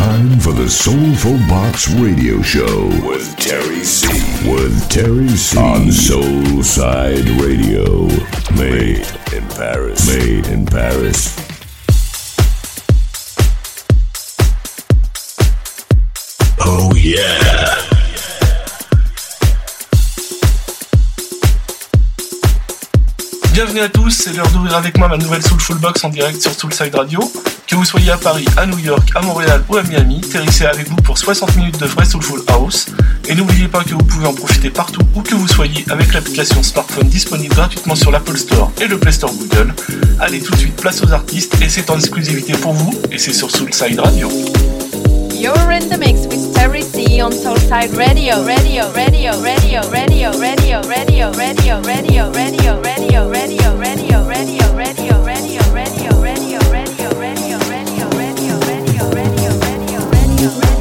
time for the Soulful Box Radio Show with Terry C. With Terry C. On Soulside Radio. Made in Paris. Made in Paris. Oh, yeah. Bienvenue à tous, c'est l'heure d'ouvrir avec moi ma nouvelle Soulful Box en direct sur Soulside Radio. Que vous soyez à Paris, à New York, à Montréal ou à Miami, Terry est avec vous pour 60 minutes de vrai Soulful House. Et n'oubliez pas que vous pouvez en profiter partout où que vous soyez avec l'application smartphone disponible gratuitement sur l'Apple Store et le Play Store Google. Allez tout de suite, place aux artistes et c'est en exclusivité pour vous et c'est sur Soulside Radio. You're in the mix with Terry C on Soulside Radio, Radio, Radio, Radio, Radio, Radio, Radio, Radio, Radio, Radio, Radio, Radio, Radio, Radio, Radio. Radio, radio, radio, radio, radio, radio, radio, radio, radio, radio.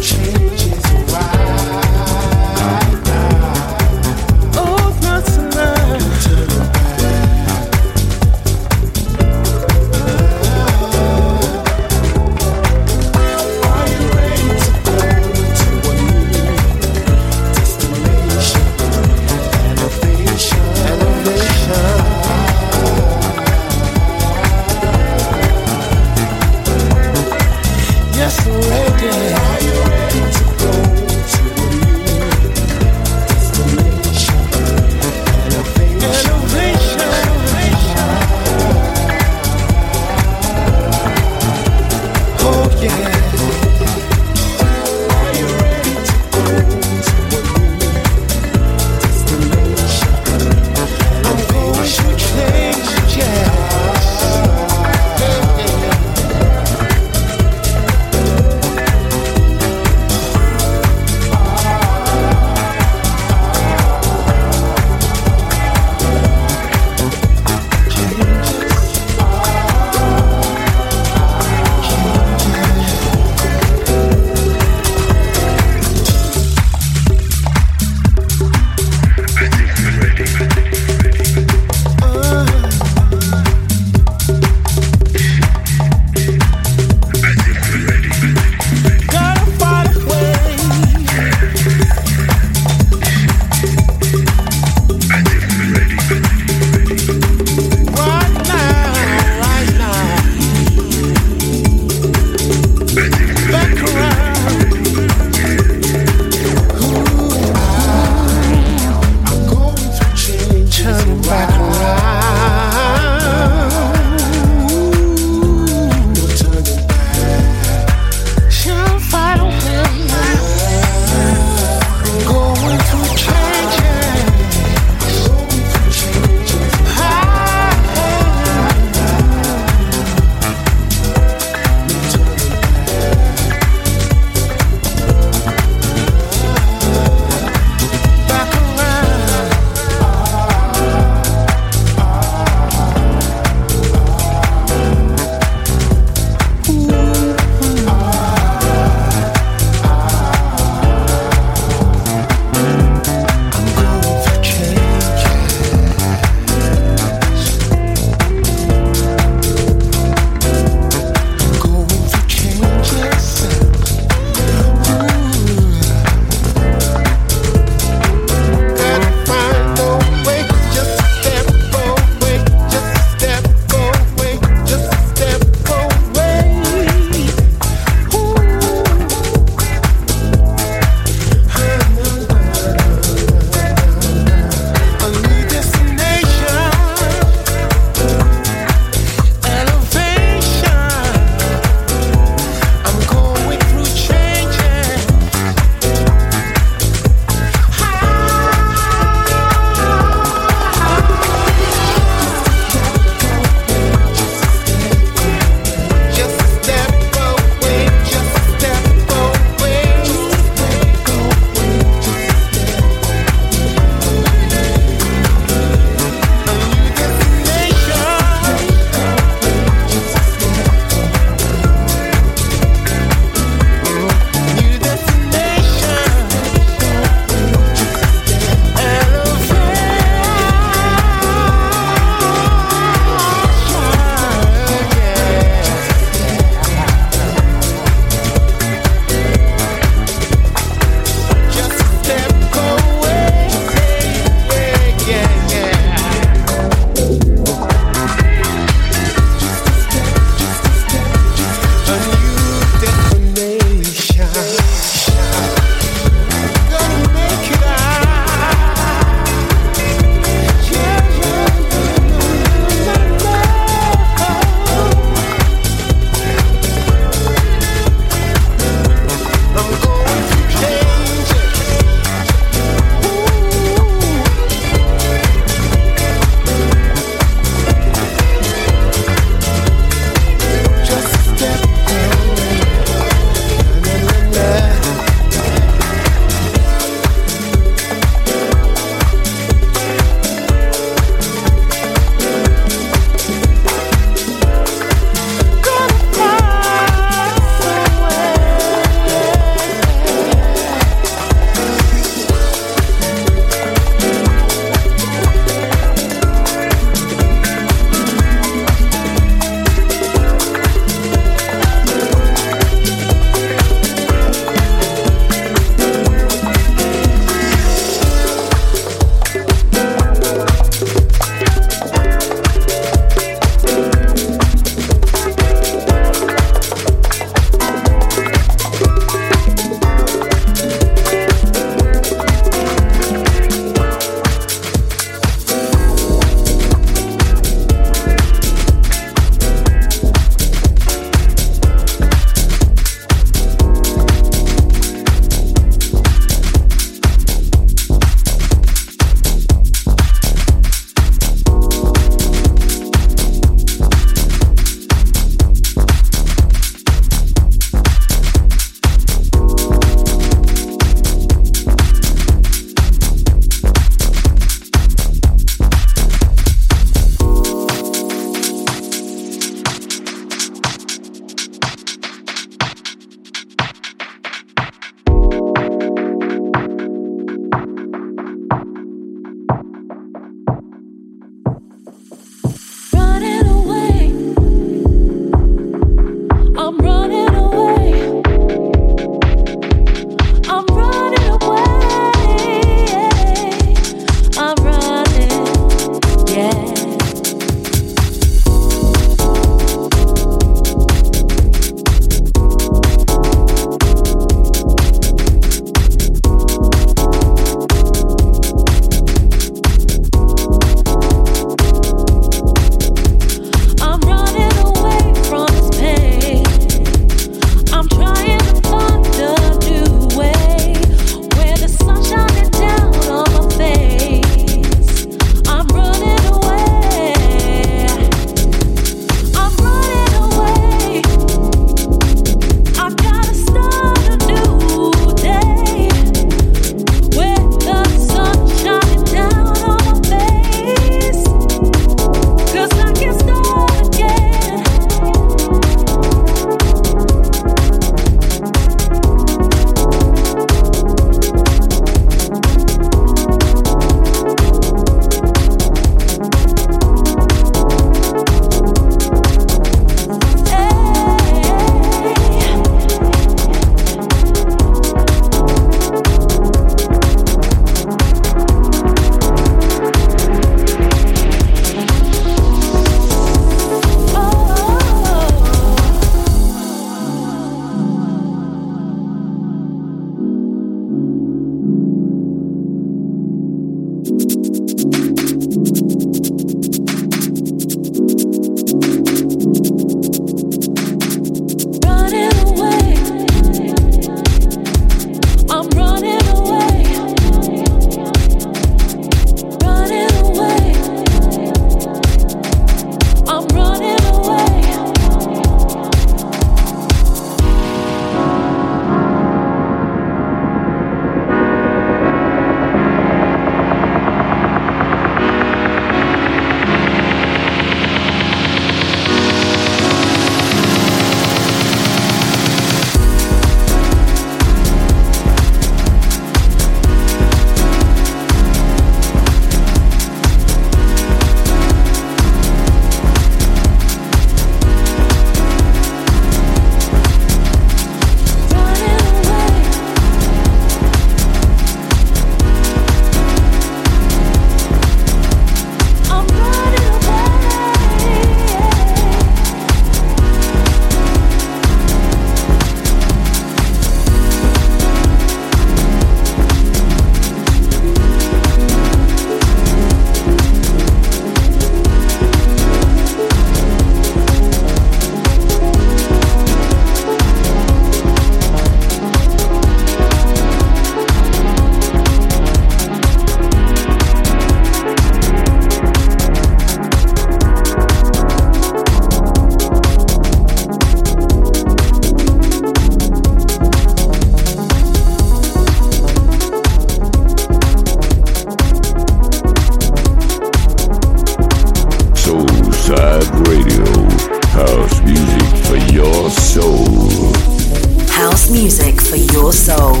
Music for your soul.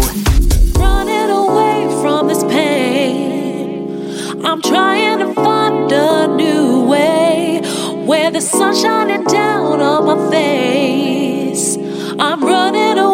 Running away from this pain. I'm trying to find a new way where the sun's shining down on my face. I'm running away.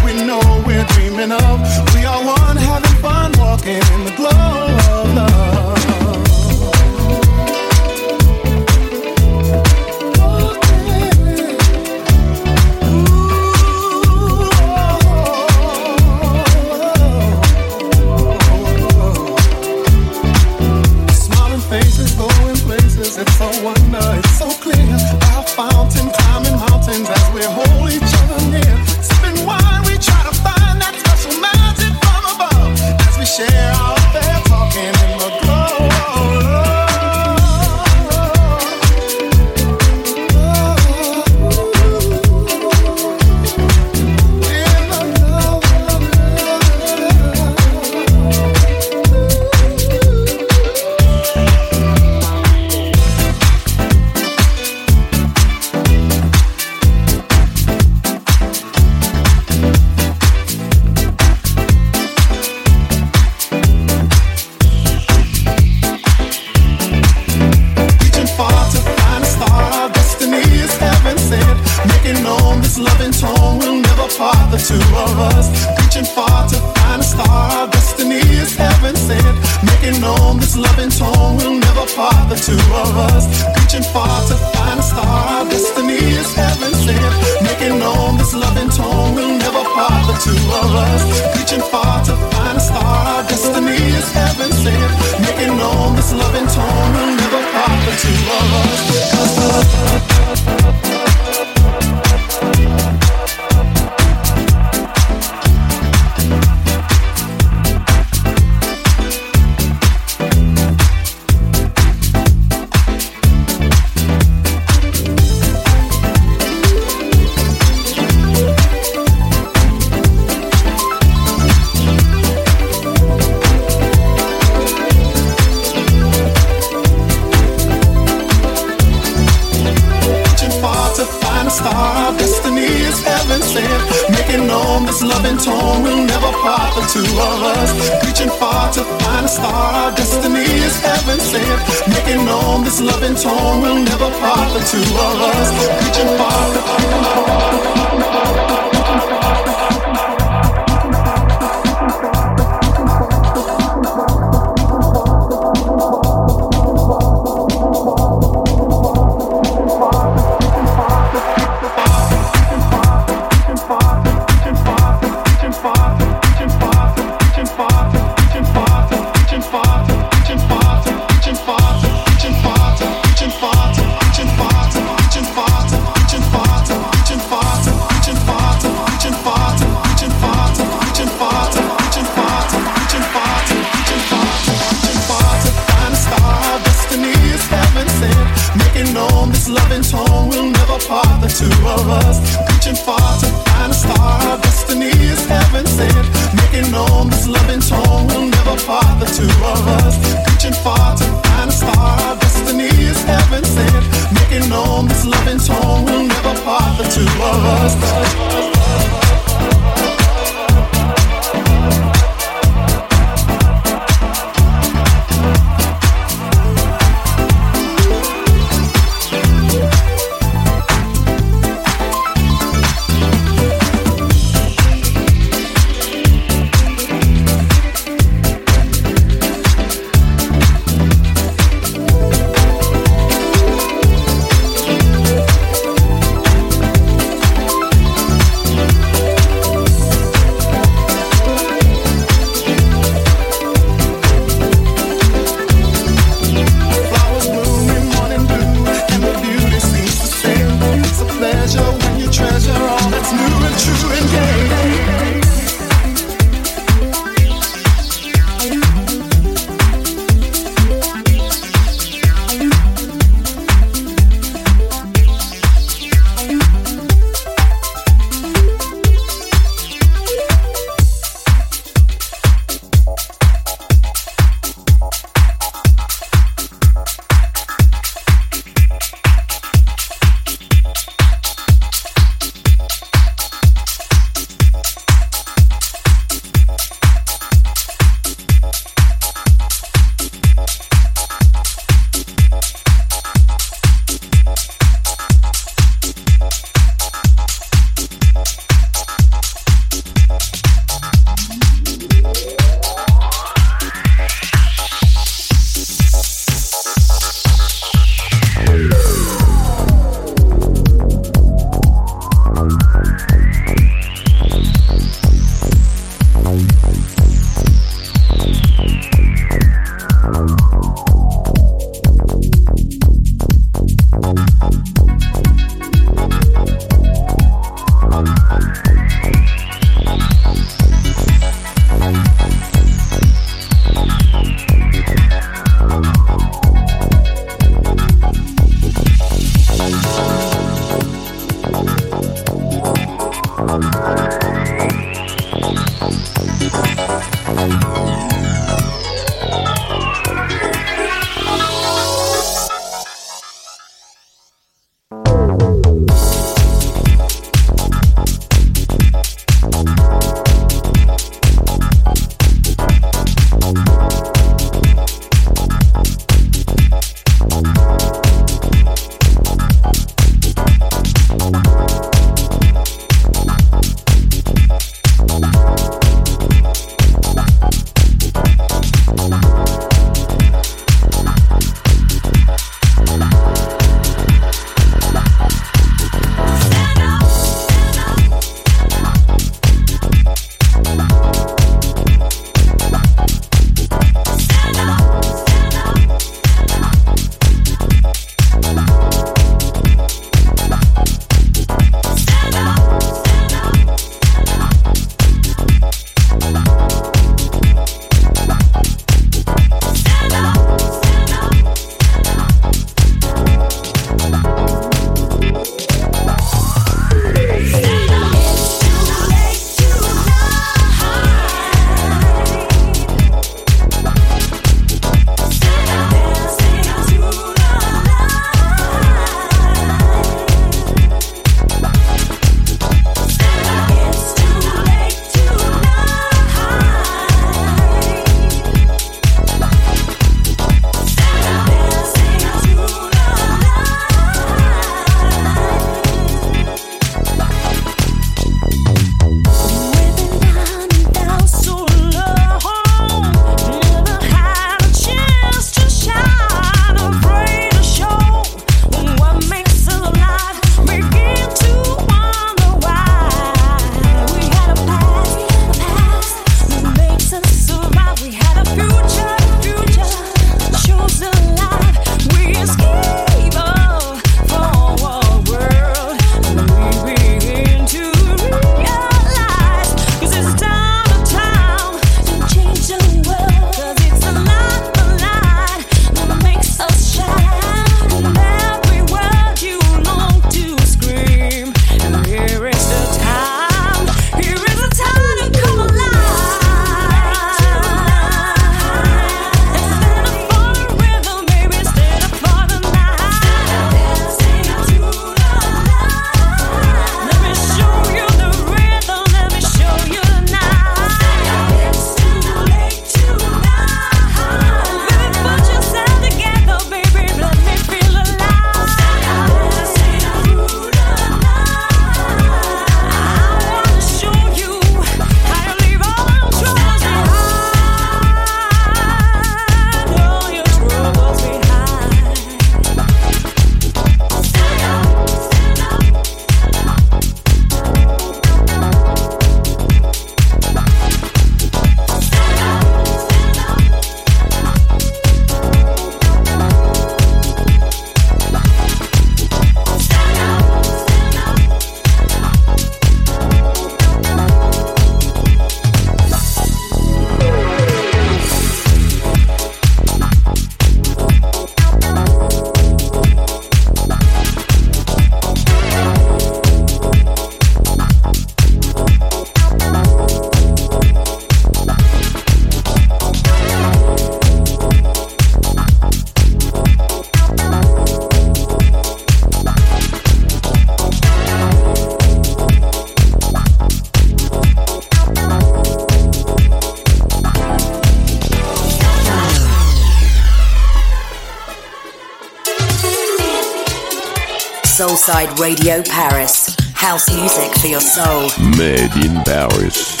Soulside Radio Paris. House music for your soul. Made in Paris.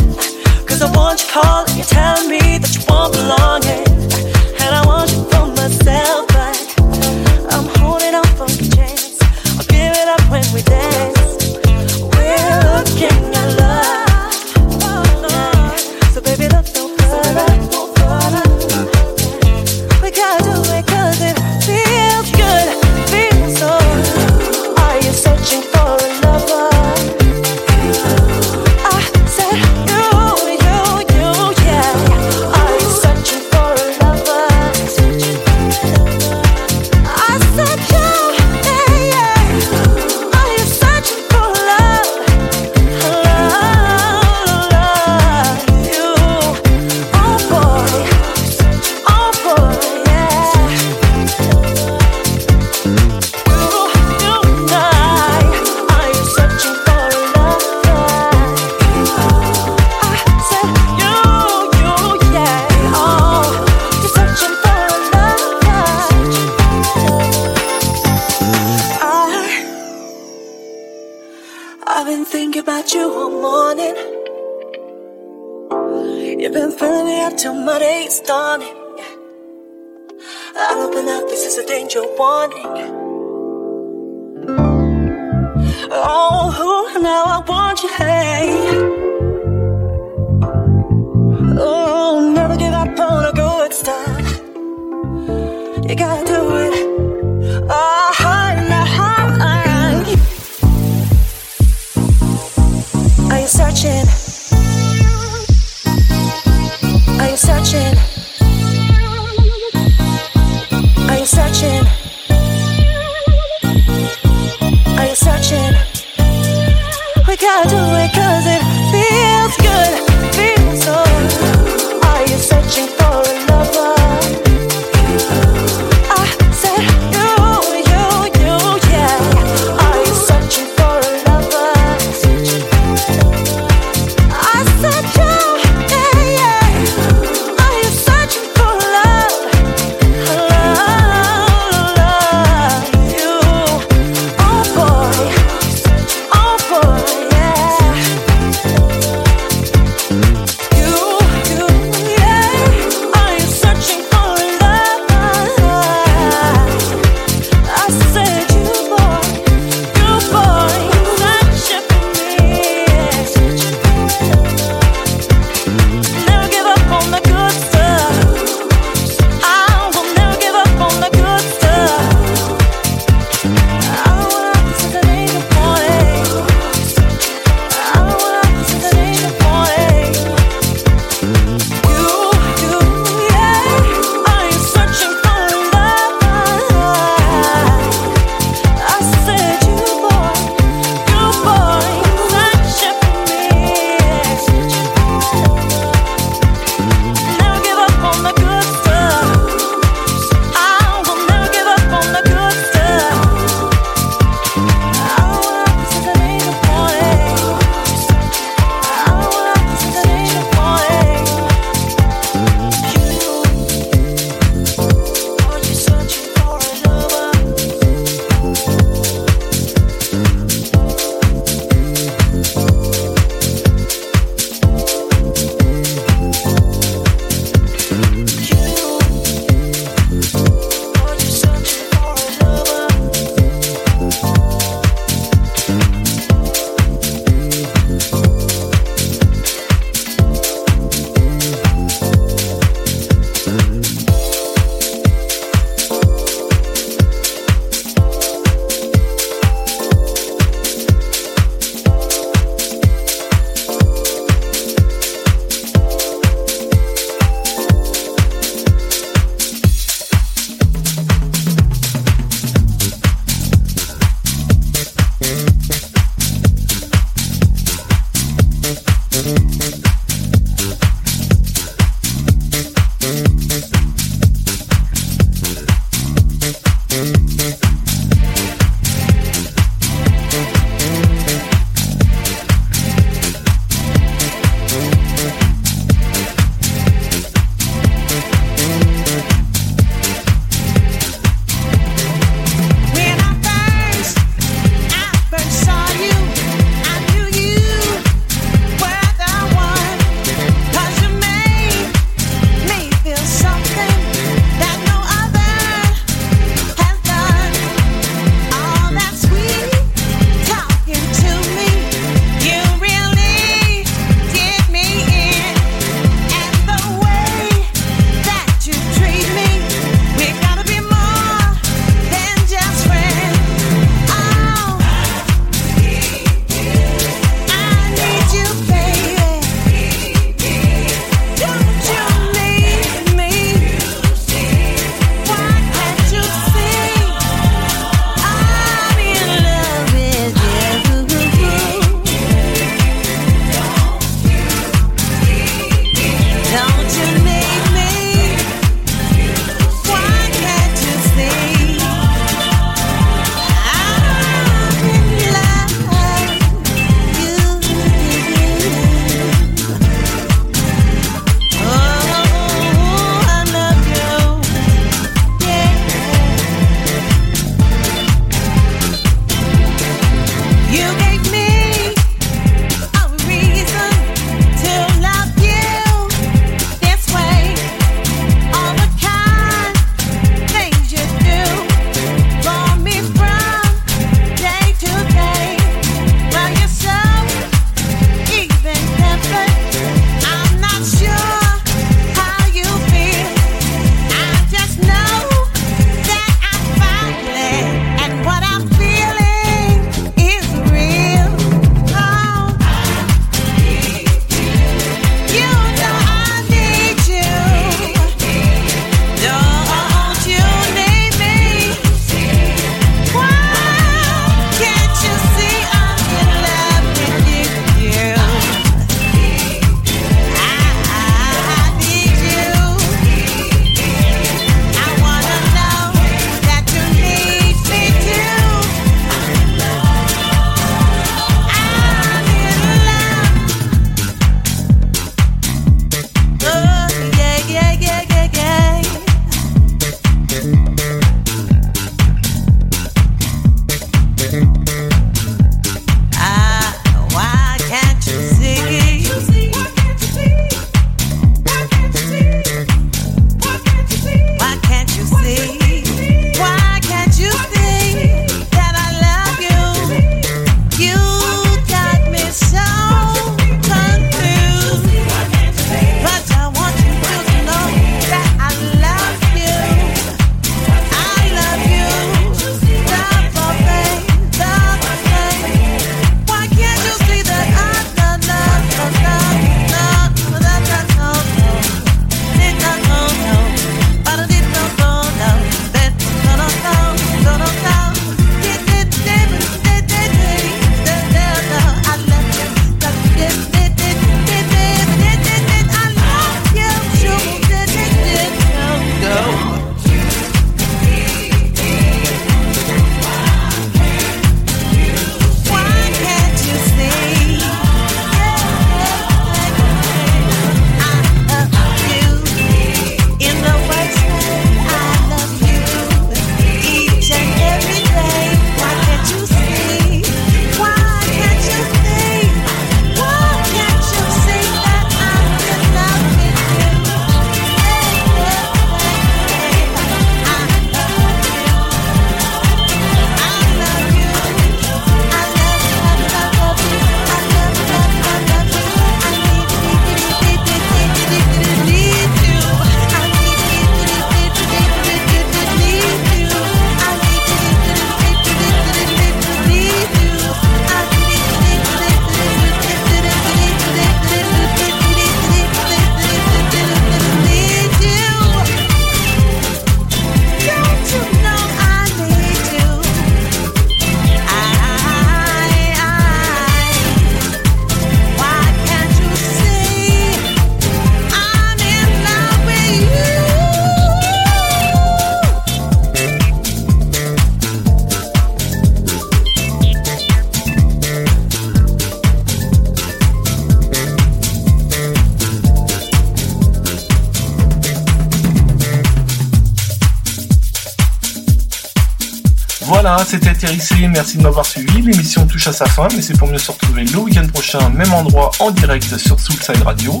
Merci de m'avoir suivi. L'émission touche à sa fin, mais c'est pour mieux se retrouver le week-end prochain, même endroit, en direct sur Soulside Radio.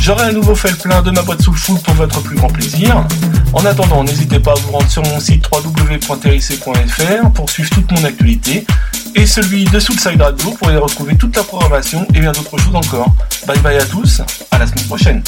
J'aurai à nouveau fait le plein de ma boîte Soulful pour votre plus grand plaisir. En attendant, n'hésitez pas à vous rendre sur mon site www.terric.fr pour suivre toute mon actualité et celui de Soulside Radio pour y retrouver toute la programmation et bien d'autres choses encore. Bye bye à tous, à la semaine prochaine.